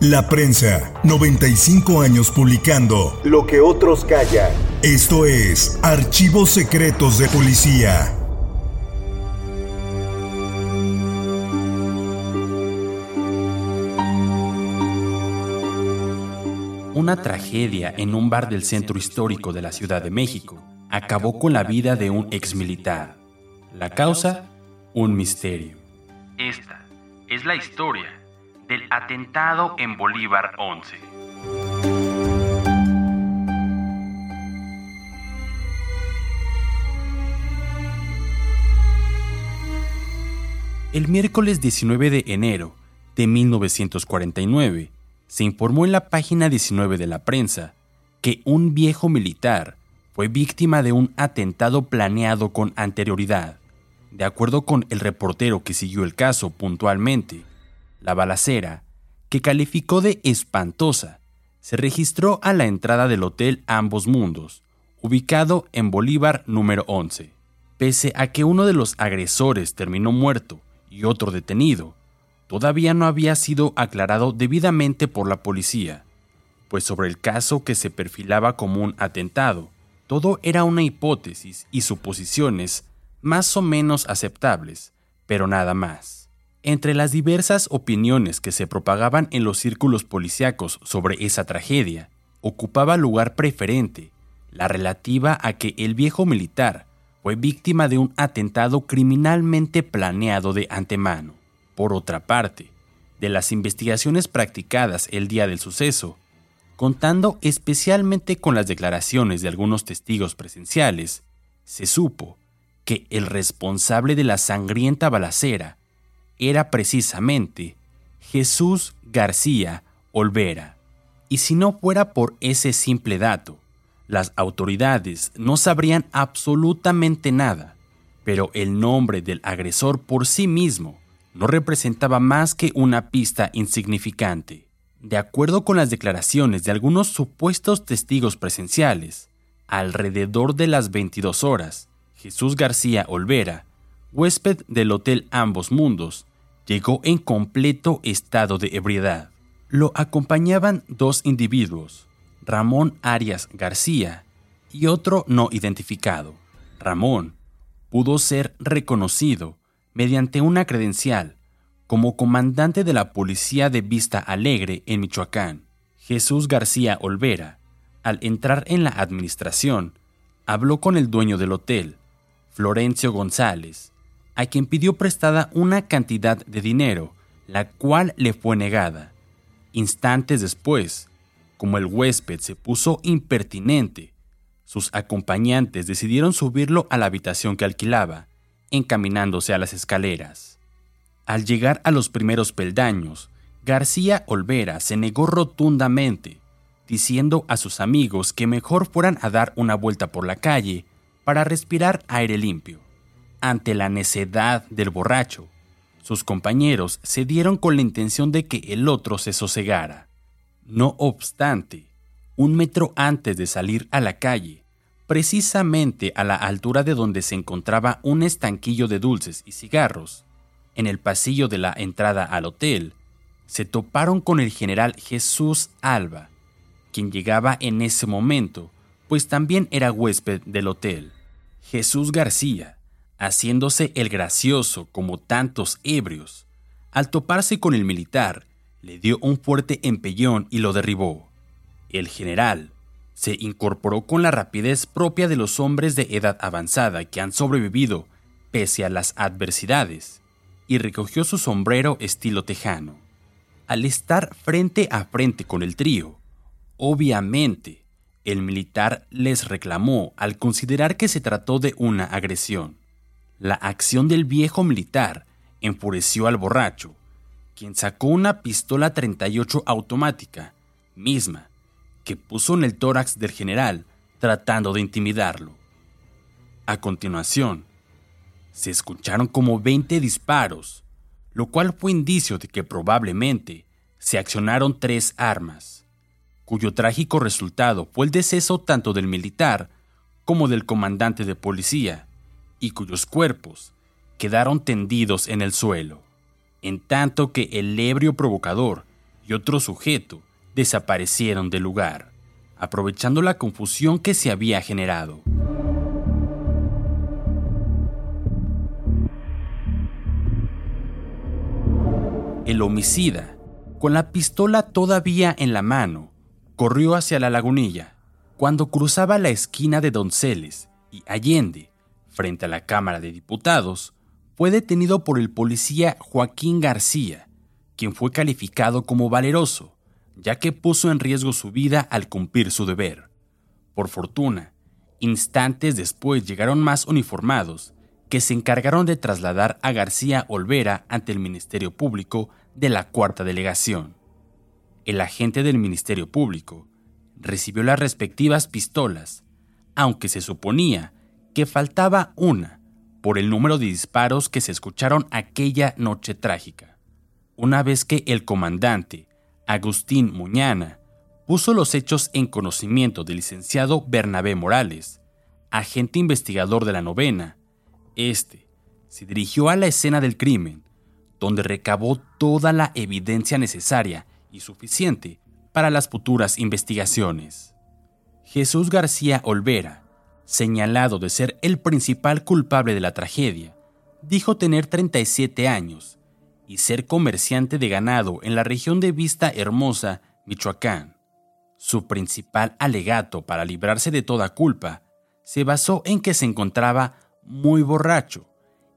La prensa, 95 años publicando lo que otros callan. Esto es Archivos Secretos de Policía. Una tragedia en un bar del centro histórico de la Ciudad de México acabó con la vida de un exmilitar. La causa, un misterio. Esta es la historia del atentado en Bolívar 11. El miércoles 19 de enero de 1949 se informó en la página 19 de la prensa que un viejo militar fue víctima de un atentado planeado con anterioridad. De acuerdo con el reportero que siguió el caso puntualmente, la balacera, que calificó de espantosa, se registró a la entrada del Hotel Ambos Mundos, ubicado en Bolívar número 11. Pese a que uno de los agresores terminó muerto y otro detenido, todavía no había sido aclarado debidamente por la policía, pues sobre el caso que se perfilaba como un atentado, todo era una hipótesis y suposiciones más o menos aceptables, pero nada más. Entre las diversas opiniones que se propagaban en los círculos policíacos sobre esa tragedia, ocupaba lugar preferente la relativa a que el viejo militar fue víctima de un atentado criminalmente planeado de antemano. Por otra parte, de las investigaciones practicadas el día del suceso, contando especialmente con las declaraciones de algunos testigos presenciales, se supo que el responsable de la sangrienta balacera era precisamente Jesús García Olvera. Y si no fuera por ese simple dato, las autoridades no sabrían absolutamente nada, pero el nombre del agresor por sí mismo no representaba más que una pista insignificante. De acuerdo con las declaraciones de algunos supuestos testigos presenciales, alrededor de las 22 horas, Jesús García Olvera huésped del Hotel Ambos Mundos, llegó en completo estado de ebriedad. Lo acompañaban dos individuos, Ramón Arias García y otro no identificado. Ramón pudo ser reconocido mediante una credencial como comandante de la Policía de Vista Alegre en Michoacán. Jesús García Olvera, al entrar en la administración, habló con el dueño del hotel, Florencio González, a quien pidió prestada una cantidad de dinero, la cual le fue negada. Instantes después, como el huésped se puso impertinente, sus acompañantes decidieron subirlo a la habitación que alquilaba, encaminándose a las escaleras. Al llegar a los primeros peldaños, García Olvera se negó rotundamente, diciendo a sus amigos que mejor fueran a dar una vuelta por la calle para respirar aire limpio. Ante la necedad del borracho, sus compañeros se dieron con la intención de que el otro se sosegara. No obstante, un metro antes de salir a la calle, precisamente a la altura de donde se encontraba un estanquillo de dulces y cigarros, en el pasillo de la entrada al hotel, se toparon con el general Jesús Alba, quien llegaba en ese momento, pues también era huésped del hotel. Jesús García, haciéndose el gracioso como tantos ebrios, al toparse con el militar, le dio un fuerte empellón y lo derribó. El general se incorporó con la rapidez propia de los hombres de edad avanzada que han sobrevivido pese a las adversidades, y recogió su sombrero estilo tejano. Al estar frente a frente con el trío, obviamente, el militar les reclamó al considerar que se trató de una agresión. La acción del viejo militar enfureció al borracho, quien sacó una pistola 38 automática, misma, que puso en el tórax del general tratando de intimidarlo. A continuación, se escucharon como 20 disparos, lo cual fue indicio de que probablemente se accionaron tres armas, cuyo trágico resultado fue el deceso tanto del militar como del comandante de policía, y cuyos cuerpos quedaron tendidos en el suelo, en tanto que el ebrio provocador y otro sujeto desaparecieron del lugar, aprovechando la confusión que se había generado. El homicida, con la pistola todavía en la mano, corrió hacia la lagunilla. Cuando cruzaba la esquina de Donceles y Allende, frente a la Cámara de Diputados, fue detenido por el policía Joaquín García, quien fue calificado como valeroso, ya que puso en riesgo su vida al cumplir su deber. Por fortuna, instantes después llegaron más uniformados que se encargaron de trasladar a García Olvera ante el Ministerio Público de la Cuarta Delegación. El agente del Ministerio Público recibió las respectivas pistolas, aunque se suponía que faltaba una por el número de disparos que se escucharon aquella noche trágica. Una vez que el comandante, Agustín Muñana, puso los hechos en conocimiento del licenciado Bernabé Morales, agente investigador de la novena, este se dirigió a la escena del crimen, donde recabó toda la evidencia necesaria y suficiente para las futuras investigaciones. Jesús García Olvera, señalado de ser el principal culpable de la tragedia, dijo tener 37 años y ser comerciante de ganado en la región de Vista Hermosa, Michoacán. Su principal alegato para librarse de toda culpa se basó en que se encontraba muy borracho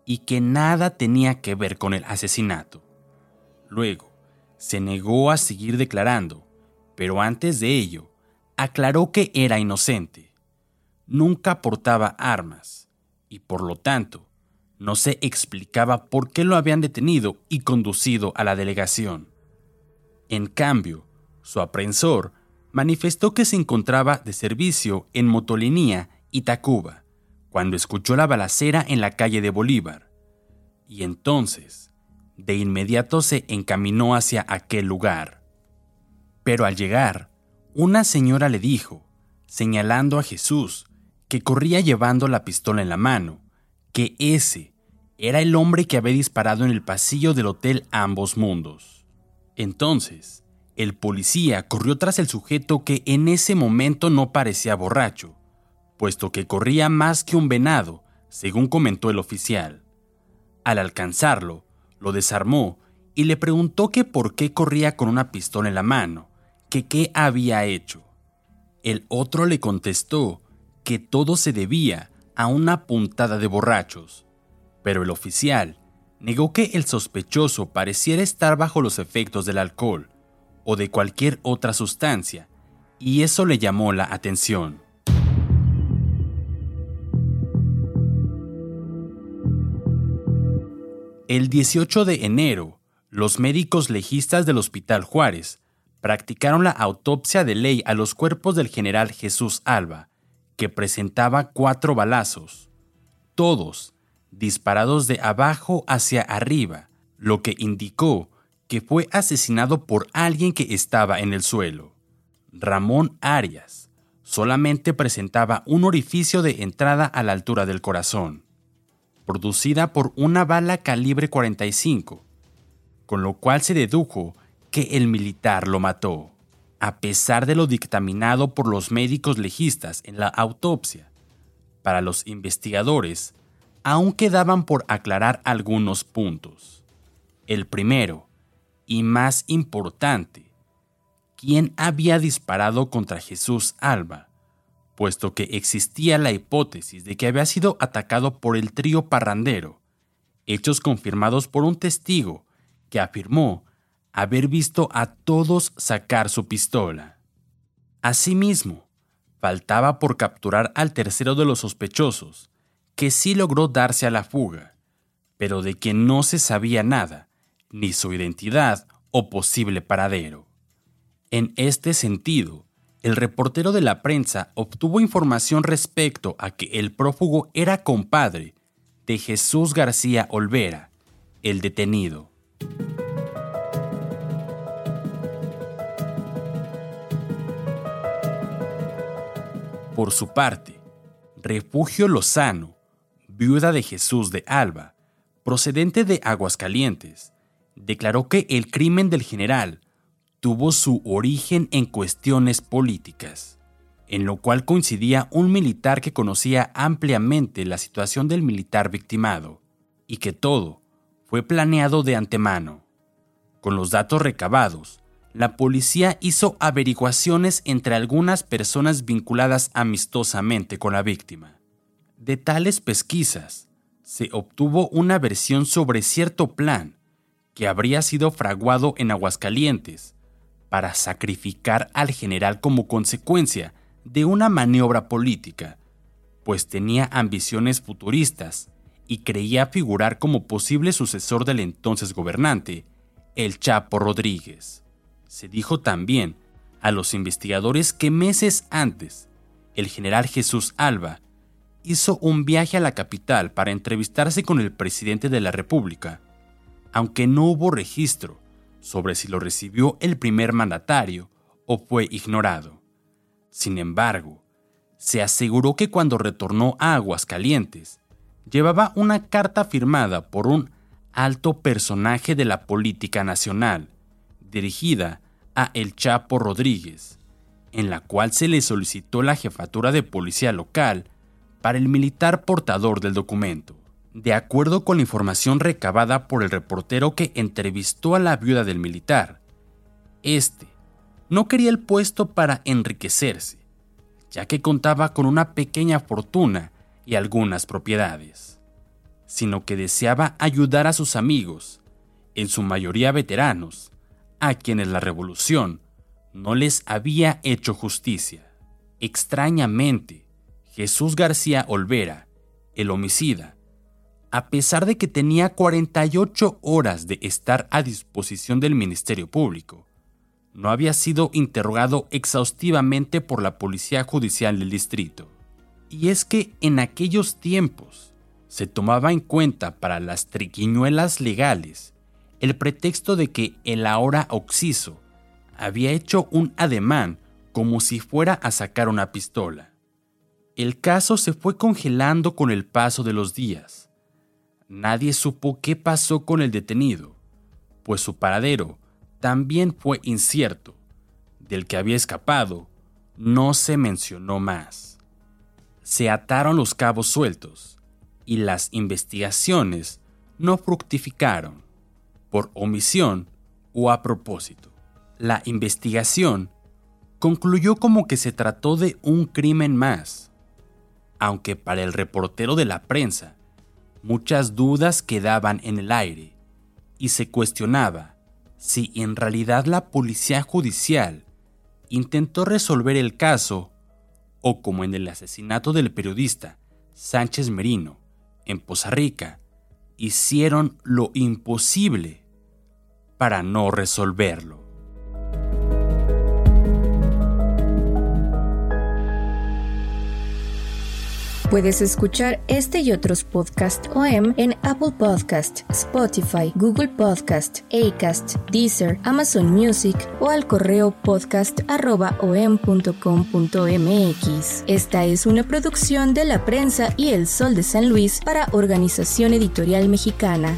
y que nada tenía que ver con el asesinato. Luego, se negó a seguir declarando, pero antes de ello, aclaró que era inocente. Nunca portaba armas y por lo tanto, no se explicaba por qué lo habían detenido y conducido a la delegación. En cambio, su aprensor manifestó que se encontraba de servicio en Motolinía y Tacuba, cuando escuchó la balacera en la calle de Bolívar, y entonces, de inmediato se encaminó hacia aquel lugar. Pero al llegar, una señora le dijo, señalando a Jesús, que corría llevando la pistola en la mano, que ese era el hombre que había disparado en el pasillo del hotel Ambos Mundos. Entonces, el policía corrió tras el sujeto que en ese momento no parecía borracho, puesto que corría más que un venado, según comentó el oficial. Al alcanzarlo, lo desarmó y le preguntó que por qué corría con una pistola en la mano, que qué había hecho. El otro le contestó que todo se debía a una puntada de borrachos, pero el oficial negó que el sospechoso pareciera estar bajo los efectos del alcohol o de cualquier otra sustancia, y eso le llamó la atención. El 18 de enero, los médicos legistas del Hospital Juárez practicaron la autopsia de ley a los cuerpos del general Jesús Alba, que presentaba cuatro balazos, todos disparados de abajo hacia arriba, lo que indicó que fue asesinado por alguien que estaba en el suelo. Ramón Arias solamente presentaba un orificio de entrada a la altura del corazón, producida por una bala calibre 45, con lo cual se dedujo que el militar lo mató, a pesar de lo dictaminado por los médicos legistas en la autopsia. Para los investigadores, aún quedaban por aclarar algunos puntos. El primero, y más importante, ¿quién había disparado contra Jesús Alba? puesto que existía la hipótesis de que había sido atacado por el trío parrandero, hechos confirmados por un testigo que afirmó haber visto a todos sacar su pistola. Asimismo, faltaba por capturar al tercero de los sospechosos, que sí logró darse a la fuga, pero de quien no se sabía nada, ni su identidad o posible paradero. En este sentido, el reportero de la prensa obtuvo información respecto a que el prófugo era compadre de Jesús García Olvera, el detenido. Por su parte, Refugio Lozano, viuda de Jesús de Alba, procedente de Aguascalientes, declaró que el crimen del general tuvo su origen en cuestiones políticas, en lo cual coincidía un militar que conocía ampliamente la situación del militar victimado, y que todo fue planeado de antemano. Con los datos recabados, la policía hizo averiguaciones entre algunas personas vinculadas amistosamente con la víctima. De tales pesquisas, se obtuvo una versión sobre cierto plan que habría sido fraguado en Aguascalientes para sacrificar al general como consecuencia de una maniobra política, pues tenía ambiciones futuristas y creía figurar como posible sucesor del entonces gobernante, el Chapo Rodríguez. Se dijo también a los investigadores que meses antes, el general Jesús Alba hizo un viaje a la capital para entrevistarse con el presidente de la República, aunque no hubo registro sobre si lo recibió el primer mandatario o fue ignorado. Sin embargo, se aseguró que cuando retornó a Aguascalientes, llevaba una carta firmada por un alto personaje de la política nacional, dirigida a El Chapo Rodríguez, en la cual se le solicitó la jefatura de policía local para el militar portador del documento. De acuerdo con la información recabada por el reportero que entrevistó a la viuda del militar, este no quería el puesto para enriquecerse, ya que contaba con una pequeña fortuna y algunas propiedades, sino que deseaba ayudar a sus amigos, en su mayoría veteranos, a quienes la revolución no les había hecho justicia. Extrañamente, Jesús García Olvera, el homicida, a pesar de que tenía 48 horas de estar a disposición del Ministerio Público, no había sido interrogado exhaustivamente por la Policía Judicial del Distrito. Y es que en aquellos tiempos se tomaba en cuenta para las triquiñuelas legales el pretexto de que el ahora Oxiso había hecho un ademán como si fuera a sacar una pistola. El caso se fue congelando con el paso de los días. Nadie supo qué pasó con el detenido, pues su paradero también fue incierto. Del que había escapado, no se mencionó más. Se ataron los cabos sueltos y las investigaciones no fructificaron por omisión o a propósito. La investigación concluyó como que se trató de un crimen más, aunque para el reportero de la prensa muchas dudas quedaban en el aire y se cuestionaba si en realidad la policía judicial intentó resolver el caso o como en el asesinato del periodista Sánchez Merino en Poza Rica, hicieron lo imposible para no resolverlo. Puedes escuchar este y otros podcast OM en Apple Podcast, Spotify, Google Podcast, Acast, Deezer, Amazon Music o al correo podcast@om.com.mx. Esta es una producción de La Prensa y El Sol de San Luis para Organización Editorial Mexicana.